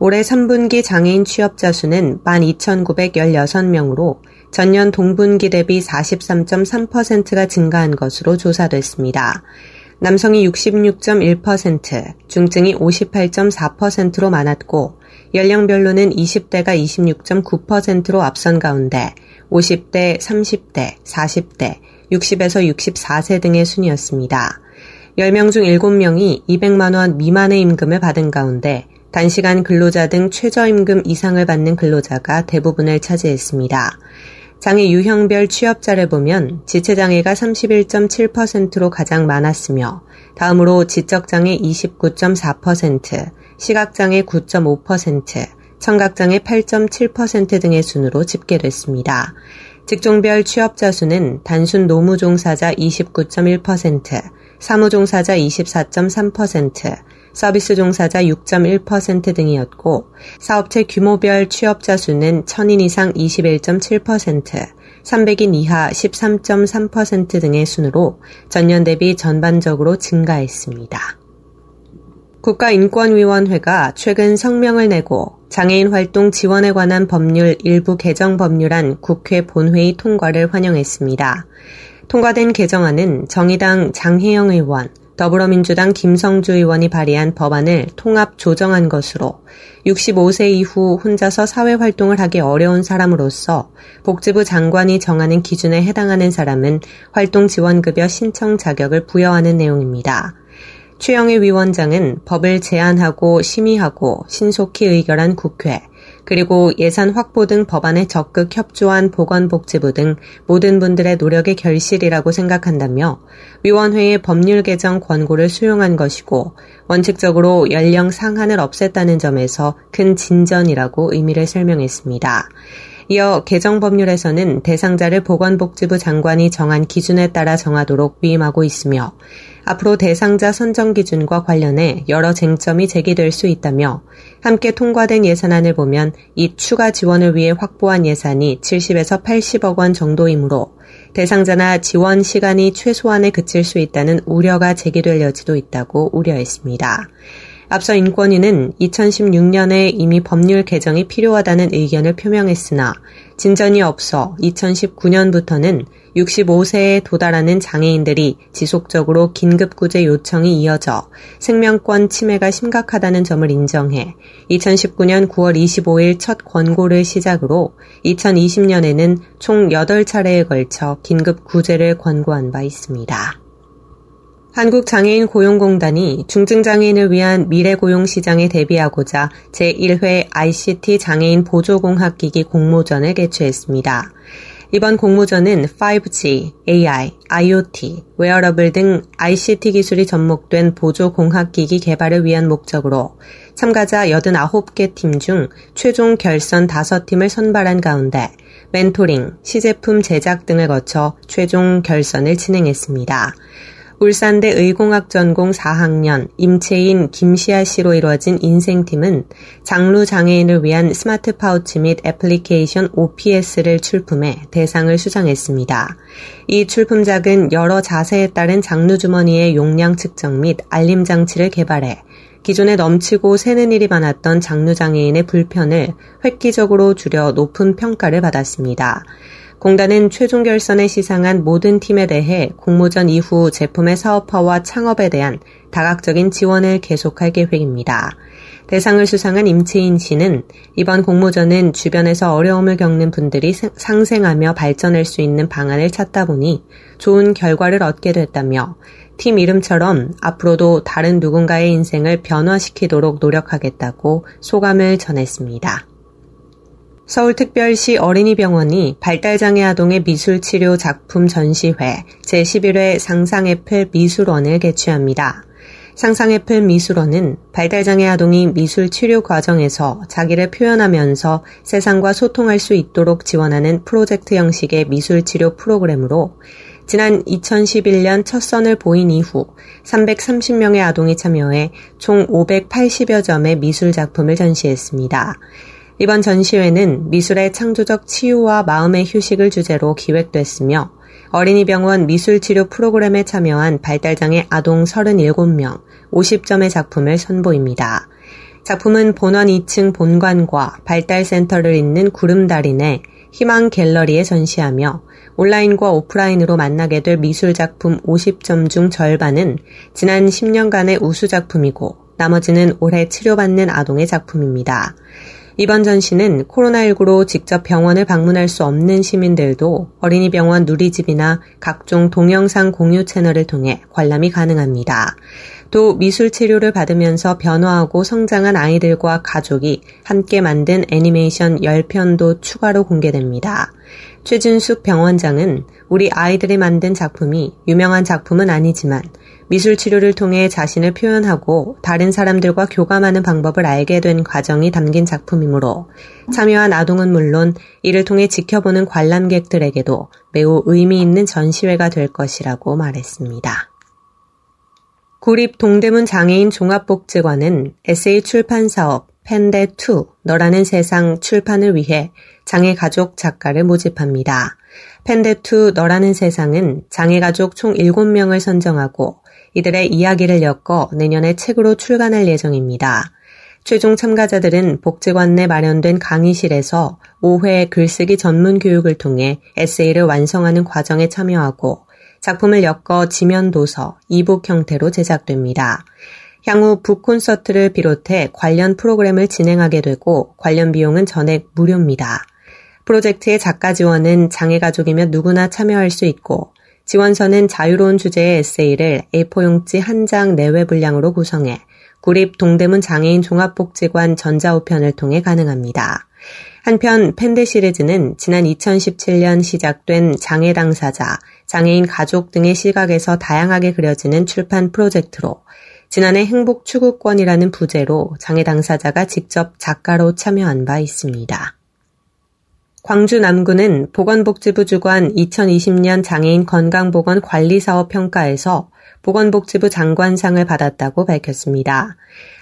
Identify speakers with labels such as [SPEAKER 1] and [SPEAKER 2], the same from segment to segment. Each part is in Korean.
[SPEAKER 1] 올해 3분기 장애인 취업자 수는 12,916명으로 전년 동분기 대비 43.3%가 증가한 것으로 조사됐습니다. 남성이 66.1%, 중증이 58.4%로 많았고 연령별로는 20대가 26.9%로 앞선 가운데 50대, 30대, 40대, 60에서 64세 등의 순이었습니다. 10명 중 7명이 200만원 미만의 임금을 받은 가운데 단시간 근로자 등 최저임금 이상을 받는 근로자가 대부분을 차지했습니다. 장애 유형별 취업자를 보면 지체장애가 31.7%로 가장 많았으며 다음으로 지적장애 29.4%, 시각장애 9.5%, 청각장애 8.7% 등의 순으로 집계됐습니다. 직종별 취업자 수는 단순 노무종사자 29.1%, 사무종사자 24.3%, 서비스 종사자 6.1% 등이었고 사업체 규모별 취업자 수는 1000인 이상 21.7%, 300인 이하 13.3% 등의 순으로 전년 대비 전반적으로 증가했습니다. 국가인권위원회가 최근 성명을 내고 장애인 활동 지원에 관한 법률 일부 개정 법률안 국회 본회의 통과를 환영했습니다. 통과된 개정안은 정의당 장혜영 의원, 더불어민주당 김성주 의원이 발의한 법안을 통합 조정한 것으로 65세 이후 혼자서 사회활동을 하기 어려운 사람으로서 복지부 장관이 정하는 기준에 해당하는 사람은 활동지원급여 신청 자격을 부여하는 내용입니다. 최영희 위원장은 법을 제안하고 심의하고 신속히 의결한 국회, 그리고 예산 확보 등 법안에 적극 협조한 보건복지부 등 모든 분들의 노력의 결실이라고 생각한다며 위원회의 법률 개정 권고를 수용한 것이고 원칙적으로 연령 상한을 없앴다는 점에서 큰 진전이라고 의미를 설명했습니다. 이어 개정 법률에서는 대상자를 보건복지부 장관이 정한 기준에 따라 정하도록 위임하고 있으며 앞으로 대상자 선정 기준과 관련해 여러 쟁점이 제기될 수 있다며 함께 통과된 예산안을 보면 이 추가 지원을 위해 확보한 예산이 70에서 80억 원 정도이므로 대상자나 지원 시간이 최소한에 그칠 수 있다는 우려가 제기될 여지도 있다고 우려했습니다. 앞서 인권위는 2016년에 이미 법률 개정이 필요하다는 의견을 표명했으나 진전이 없어 2019년부터는 65세에 도달하는 장애인들이 지속적으로 긴급구제 요청이 이어져 생명권 침해가 심각하다는 점을 인정해 2019년 9월 25일 첫 권고를 시작으로 2020년에는 총 8차례에 걸쳐 긴급구제를 권고한 바 있습니다. 한국장애인 고용공단이 중증장애인을 위한 미래 고용 시장에 대비하고자 제1회 ICT 장애인 보조공학기기 공모전을 개최했습니다. 이번 공모전은 5G, AI, IoT, 웨어러블 등 ICT 기술이 접목된 보조공학기기 개발을 위한 목적으로 참가자 89개 팀 중 최종 결선 5팀을 선발한 가운데 멘토링, 시제품 제작 등을 거쳐 최종 결선을 진행했습니다. 울산대 의공학 전공 4학년 임채인 김시아 씨로 이루어진 인생팀은 장루 장애인을 위한 스마트 파우치 및 애플리케이션 OPS를 출품해 대상을 수상했습니다. 이 출품작은 여러 자세에 따른 장루 주머니의 용량 측정 및 알림 장치를 개발해 기존에 넘치고 새는 일이 많았던 장루 장애인의 불편을 획기적으로 줄여 높은 평가를 받았습니다. 공단은 최종 결선에 시상한 모든 팀에 대해 공모전 이후 제품의 사업화와 창업에 대한 다각적인 지원을 계속할 계획입니다. 대상을 수상한 임채인 씨는 이번 공모전은 주변에서 어려움을 겪는 분들이 상생하며 발전할 수 있는 방안을 찾다 보니 좋은 결과를 얻게 됐다며 팀 이름처럼 앞으로도 다른 누군가의 인생을 변화시키도록 노력하겠다고 소감을 전했습니다. 서울특별시 어린이병원이 발달장애 아동의 미술치료 작품 전시회 제11회 상상애플 미술원을 개최합니다. 상상의플 미술원은 발달장애 아동이 미술 치료 과정에서 자기를 표현하면서 세상과 소통할 수 있도록 지원하는 프로젝트 형식의 미술 치료 프로그램으로 지난 2011년 첫 선을 보인 이후 330명의 아동이 참여해 총 580여 점의 미술 작품을 전시했습니다. 이번 전시회는 미술의 창조적 치유와 마음의 휴식을 주제로 기획됐으며 어린이병원 미술치료 프로그램에 참여한 발달장애 아동 37명, 50점의 작품을 선보입니다. 작품은 본원 2층 본관과 발달센터를 잇는 내 희망 갤러리에 전시하며 온라인과 오프라인으로 만나게 될 미술작품 50점 중 절반은 지난 10년간의 우수작품이고 나머지는 올해 치료받는 아동의 작품입니다. 이번 전시는 코로나19로 직접 병원을 방문할 수 없는 시민들도 어린이병원 누리집이나 각종 동영상 공유 채널을 통해 관람이 가능합니다. 또 미술 치료를 받으면서 변화하고 성장한 아이들과 가족이 함께 만든 애니메이션 10편도 추가로 공개됩니다. 최준숙 병원장은 우리 아이들이 만든 작품이 유명한 작품은 아니지만 미술 치료를 통해 자신을 표현하고 다른 사람들과 교감하는 방법을 알게 된 과정이 담긴 작품이므로 참여한 아동은 물론 이를 통해 지켜보는 관람객들에게도 매우 의미 있는 전시회가 될 것이라고 말했습니다. 구립 동대문 장애인 종합복지관은 에세이 출판 사업 펜데2 너라는 세상 출판을 위해 장애 가족 작가를 모집합니다. 펜데2 너라는 세상은 장애 가족 총 7명을 선정하고 이들의 이야기를 엮어 내년에 책으로 출간할 예정입니다. 최종 참가자들은 복지관 내 마련된 강의실에서 5회 글쓰기 전문 교육을 통해 에세이를 완성하는 과정에 참여하고 작품을 엮어 지면 도서, 이북 형태로 제작됩니다. 향후 북콘서트를 비롯해 관련 프로그램을 진행하게 되고 관련 비용은 전액 무료입니다. 프로젝트의 작가 지원은 장애가족이면 누구나 참여할 수 있고 지원서는 자유로운 주제의 에세이를 A4용지 한 장 내외 분량으로 구성해 구립 동대문 장애인 종합복지관 전자우편을 통해 가능합니다. 한편 팬데 시리즈는 지난 2017년 시작된 장애 당사자, 장애인 가족 등의 시각에서 다양하게 그려지는 출판 프로젝트로 지난해 행복 추구권이라는 부제로 장애 당사자가 직접 작가로 참여한 바 있습니다. 광주 남구는 보건복지부 주관 2020년 장애인 건강보건 관리사업 평가에서 보건복지부 장관상을 받았다고 밝혔습니다.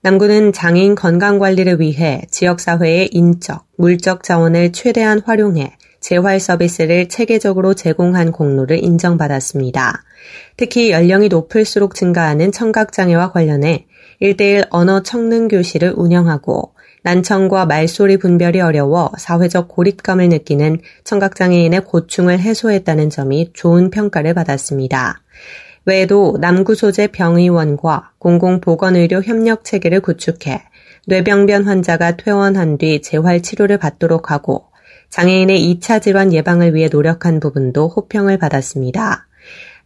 [SPEAKER 1] 남구는 장애인 건강관리를 위해 지역사회의 인적, 물적 자원을 최대한 활용해 재활 서비스를 체계적으로 제공한 공로를 인정받았습니다. 특히 연령이 높을수록 증가하는 청각장애와 관련해 1대1 언어 청능 교실을 운영하고 난청과 말소리 분별이 어려워 사회적 고립감을 느끼는 청각장애인의 고충을 해소했다는 점이 좋은 평가를 받았습니다. 외에도 남구 소재 병의원과 공공보건의료 협력 체계를 구축해 뇌병변 환자가 퇴원한 뒤 재활 치료를 받도록 하고 장애인의 2차 질환 예방을 위해 노력한 부분도 호평을 받았습니다.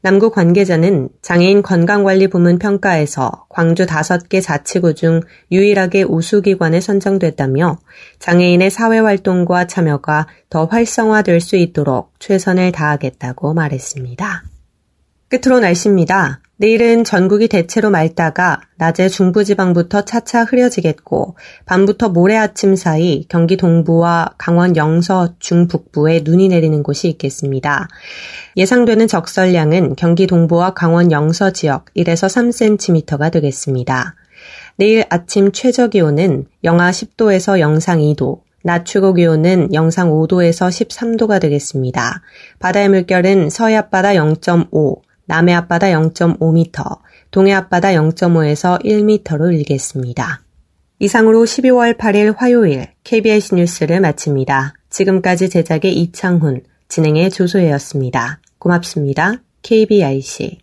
[SPEAKER 1] 남구 관계자는 장애인 건강관리 부문 평가에서 광주 5개 자치구 중 유일하게 우수기관에 선정됐다며 장애인의 사회활동과 참여가 더 활성화될 수 있도록 최선을 다하겠다고 말했습니다. 끝으로 날씨입니다. 내일은 전국이 대체로 맑다가 낮에 중부지방부터 차차 흐려지겠고 밤부터 모레 아침 사이 경기 동부와 강원 영서 중북부에 눈이 내리는 곳이 있겠습니다. 예상되는 적설량은 경기 동부와 강원 영서 지역 1에서 3cm가 되겠습니다. 내일 아침 최저 기온은 영하 10도에서 영상 2도, 낮 최고 기온은 영상 5도에서 13도가 되겠습니다. 바다의 물결은 서해 앞바다 0.5, 남해 앞바다 0.5m, 동해 앞바다 0.5에서 1m로 일겠습니다. 이상으로 12월 8일 화요일 KBS 뉴스를 마칩니다. 지금까지 제작의 이창훈, 진행의 조소혜였습니다. 고맙습니다. KBIC